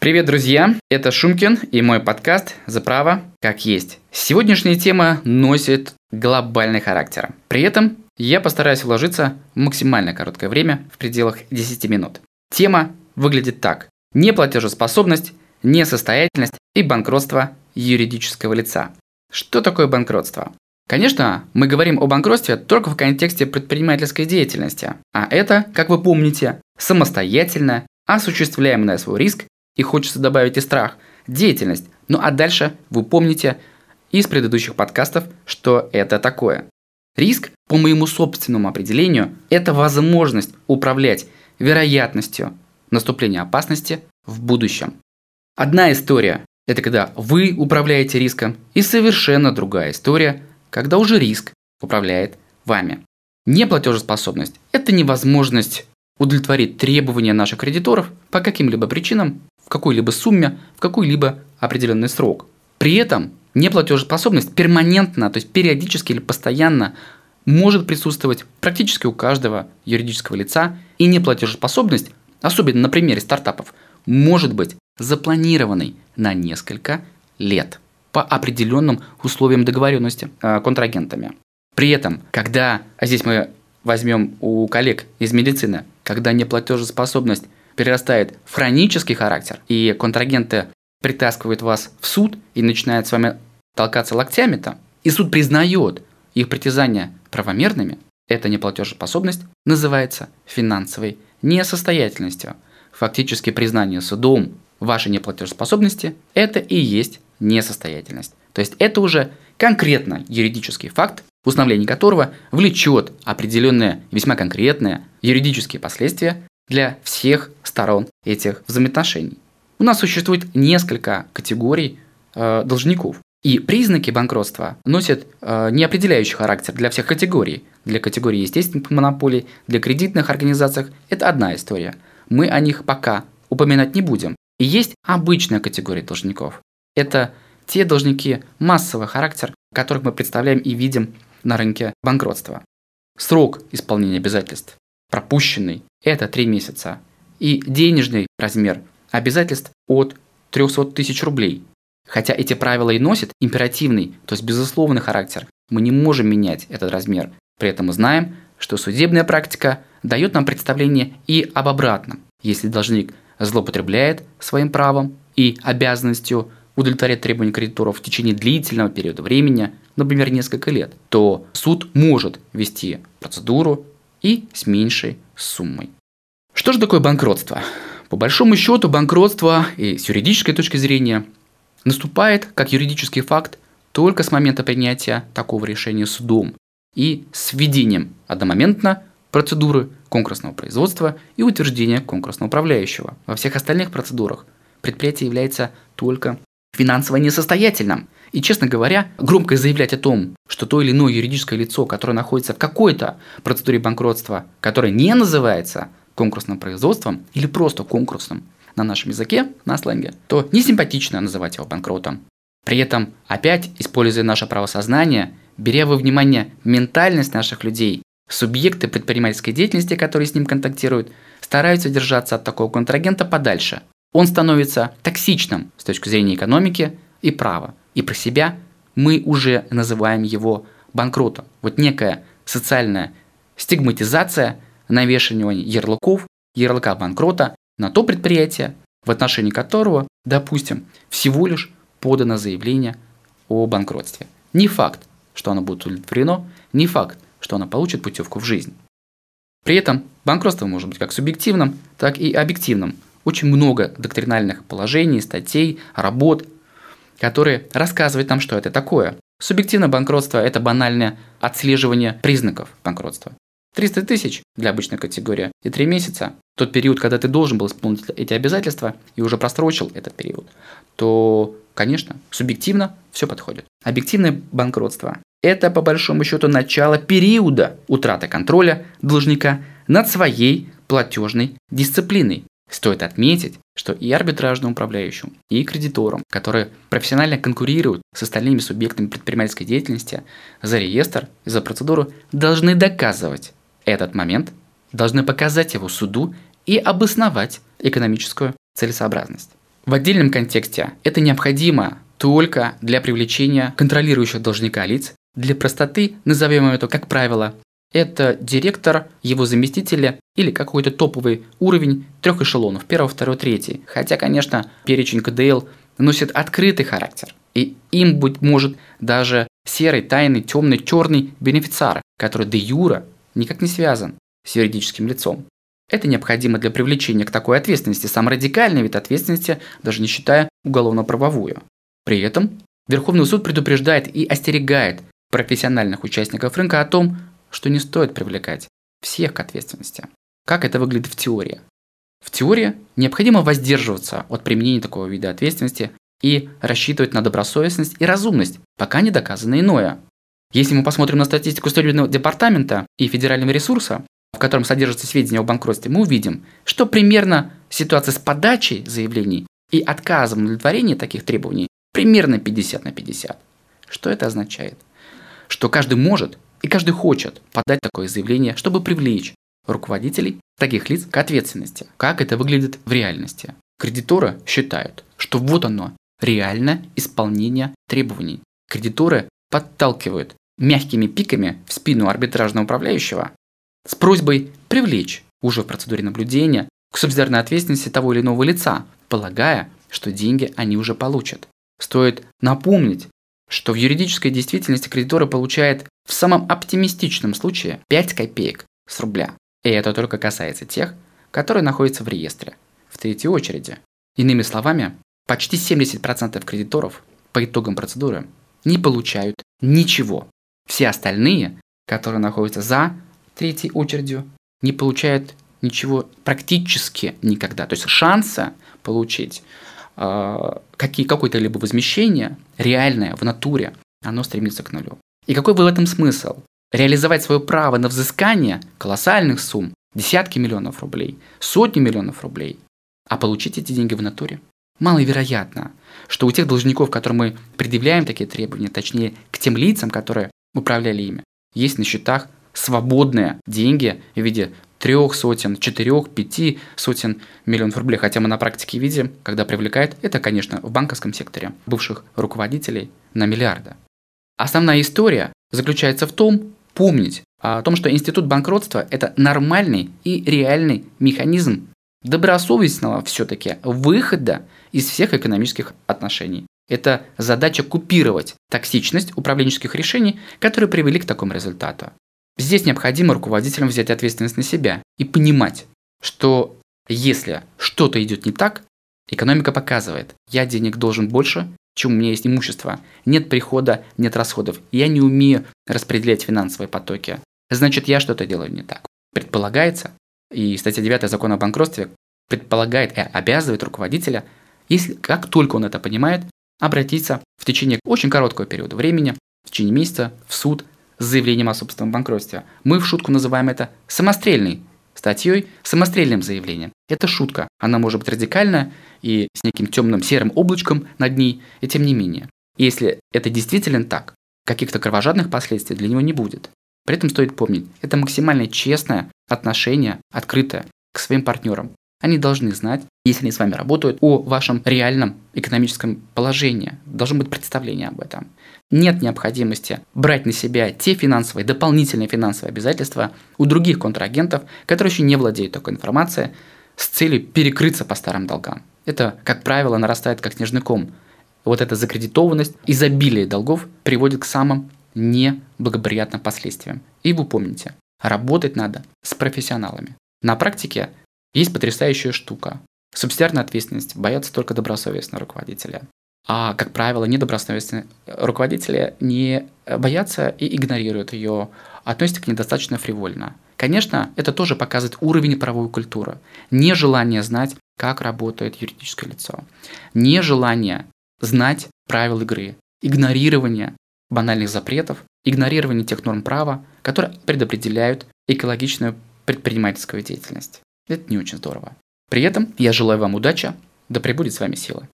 Привет, друзья! Это Шумкин и мой подкаст «За право как есть». Сегодняшняя тема носит глобальный характер. При этом я постараюсь вложиться в максимально короткое время в пределах 10 минут. Тема выглядит так. Неплатежеспособность, несостоятельность и банкротство юридического лица. Что такое банкротство? Конечно, мы говорим о банкротстве только в контексте предпринимательской деятельности, а это, как вы помните, самостоятельно осуществляемый на свой риск и хочется добавить и страх, деятельность. Ну а дальше вы помните из предыдущих подкастов, что это такое. Риск, по моему собственному определению, это возможность управлять вероятностью наступления опасности в будущем. Одна история – это когда вы управляете риском, и совершенно другая история, когда уже риск управляет вами. Неплатежеспособность – это невозможность удовлетворить требования наших кредиторов по каким-либо причинам какой-либо сумме, в какой-либо определенный срок. При этом неплатежеспособность перманентно, то есть периодически или постоянно может присутствовать практически у каждого юридического лица, и неплатежеспособность, особенно на примере стартапов, может быть запланированной на несколько лет по определенным условиям договоренности э, контрагентами. При этом, когда, а здесь мы возьмем у коллег из медицины, когда неплатежеспособность перерастает в хронический характер, и контрагенты притаскивают вас в суд и начинают с вами толкаться локтями-то, и суд признает их притязания правомерными, эта неплатежеспособность называется финансовой несостоятельностью. Фактически признание судом вашей неплатежеспособности – это и есть несостоятельность. То есть это уже конкретно юридический факт, установление которого влечет определенные весьма конкретные юридические последствия для всех сторон этих взаимоотношений. У нас существует несколько категорий э, должников. И признаки банкротства носят э, неопределяющий характер для всех категорий. Для категории естественных монополий, для кредитных организаций это одна история. Мы о них пока упоминать не будем. И есть обычная категория должников. Это те должники массового характера, которых мы представляем и видим на рынке банкротства. Срок исполнения обязательств пропущенный – это 3 месяца. И денежный размер обязательств от 300 тысяч рублей. Хотя эти правила и носят императивный, то есть безусловный характер, мы не можем менять этот размер. При этом мы знаем, что судебная практика дает нам представление и об обратном. Если должник злоупотребляет своим правом и обязанностью удовлетворять требования кредиторов в течение длительного периода времени, например, несколько лет, то суд может вести процедуру и с меньшей суммой. Что же такое банкротство? По большому счету банкротство и с юридической точки зрения наступает как юридический факт только с момента принятия такого решения судом и с введением одномоментно процедуры конкурсного производства и утверждения конкурсного управляющего. Во всех остальных процедурах предприятие является только финансово несостоятельным. И, честно говоря, громко заявлять о том, что то или иное юридическое лицо, которое находится в какой-то процедуре банкротства, которая не называется конкурсным производством или просто конкурсным на нашем языке, на сленге, то не симпатично называть его банкротом. При этом, опять используя наше правосознание, беря во внимание ментальность наших людей, субъекты предпринимательской деятельности, которые с ним контактируют, стараются держаться от такого контрагента подальше. Он становится токсичным с точки зрения экономики и права. И про себя мы уже называем его банкротом. Вот некая социальная стигматизация, навешивание ярлыков, ярлыка банкрота на то предприятие, в отношении которого, допустим, всего лишь подано заявление о банкротстве. Не факт, что оно будет удовлетворено, не факт, что оно получит путевку в жизнь. При этом банкротство может быть как субъективным, так и объективным – очень много доктринальных положений, статей, работ, которые рассказывают нам, что это такое. Субъективное банкротство – это банальное отслеживание признаков банкротства. 300 тысяч для обычной категории и 3 месяца – тот период, когда ты должен был исполнить эти обязательства и уже прострочил этот период, то, конечно, субъективно все подходит. Объективное банкротство – это, по большому счету, начало периода утраты контроля должника над своей платежной дисциплиной. Стоит отметить, что и арбитражному управляющему, и кредиторам, которые профессионально конкурируют с остальными субъектами предпринимательской деятельности за реестр и за процедуру, должны доказывать этот момент, должны показать его суду и обосновать экономическую целесообразность. В отдельном контексте это необходимо только для привлечения контролирующих должника лиц. Для простоты назовем это, как правило, это директор, его заместители или какой-то топовый уровень трех эшелонов, первого, второго, третий. Хотя, конечно, перечень КДЛ носит открытый характер. И им быть может даже серый, тайный, темный, черный бенефициар, который де юра никак не связан с юридическим лицом. Это необходимо для привлечения к такой ответственности, сам радикальный вид ответственности, даже не считая уголовно-правовую. При этом Верховный суд предупреждает и остерегает профессиональных участников рынка о том, что не стоит привлекать всех к ответственности. Как это выглядит в теории? В теории необходимо воздерживаться от применения такого вида ответственности и рассчитывать на добросовестность и разумность, пока не доказано иное. Если мы посмотрим на статистику Следственного департамента и федерального ресурса, в котором содержатся сведения о банкротстве, мы увидим, что примерно ситуация с подачей заявлений и отказом удовлетворения таких требований примерно 50 на 50. Что это означает? Что каждый может и каждый хочет подать такое заявление, чтобы привлечь руководителей таких лиц к ответственности. Как это выглядит в реальности? Кредиторы считают, что вот оно, реальное исполнение требований. Кредиторы подталкивают мягкими пиками в спину арбитражного управляющего с просьбой привлечь уже в процедуре наблюдения к субсидиарной ответственности того или иного лица, полагая, что деньги они уже получат. Стоит напомнить, что в юридической действительности кредиторы получают в самом оптимистичном случае 5 копеек с рубля. И это только касается тех, которые находятся в реестре, в третьей очереди. Иными словами, почти 70% кредиторов по итогам процедуры не получают ничего. Все остальные, которые находятся за третьей очередью, не получают ничего практически никогда. То есть шанса получить э, какие, какое-то либо возмещение реальное в натуре, оно стремится к нулю. И какой был в этом смысл? Реализовать свое право на взыскание колоссальных сумм, десятки миллионов рублей, сотни миллионов рублей, а получить эти деньги в натуре? Маловероятно, что у тех должников, которым мы предъявляем такие требования, точнее, к тем лицам, которые управляли ими, есть на счетах свободные деньги в виде трех сотен, четырех, пяти сотен миллионов рублей. Хотя мы на практике видим, когда привлекает, это, конечно, в банковском секторе бывших руководителей на миллиарды. Основная история заключается в том, помнить о том, что институт банкротства – это нормальный и реальный механизм добросовестного все-таки выхода из всех экономических отношений. Это задача купировать токсичность управленческих решений, которые привели к такому результату. Здесь необходимо руководителям взять ответственность на себя и понимать, что если что-то идет не так, экономика показывает, я денег должен больше, чем у меня есть имущество. Нет прихода, нет расходов. Я не умею распределять финансовые потоки. Значит, я что-то делаю не так. Предполагается, и статья 9 закона о банкротстве предполагает и обязывает руководителя, если как только он это понимает, обратиться в течение очень короткого периода времени, в течение месяца, в суд с заявлением о собственном банкротстве. Мы в шутку называем это самострельной статьей, самострельным заявлением. Это шутка. Она может быть радикальна и с неким темным серым облачком над ней, и тем не менее. если это действительно так, каких-то кровожадных последствий для него не будет. При этом стоит помнить, это максимально честное отношение, открытое к своим партнерам. Они должны знать, если они с вами работают, о вашем реальном экономическом положении. Должно быть представление об этом. Нет необходимости брать на себя те финансовые, дополнительные финансовые обязательства у других контрагентов, которые еще не владеют такой информацией, с целью перекрыться по старым долгам. Это, как правило, нарастает как снежный ком. Вот эта закредитованность, изобилие долгов приводит к самым неблагоприятным последствиям. И вы помните, работать надо с профессионалами. На практике есть потрясающая штука. Субсидиарная ответственность боятся только добросовестного руководителя. А, как правило, недобросовестные руководители не боятся и игнорируют ее, относятся к ней достаточно фривольно. Конечно, это тоже показывает уровень правовой культуры. Нежелание знать, как работает юридическое лицо. Нежелание знать правил игры. Игнорирование банальных запретов, игнорирование тех норм права, которые предопределяют экологичную предпринимательскую деятельность. Это не очень здорово. При этом я желаю вам удачи, да пребудет с вами сила.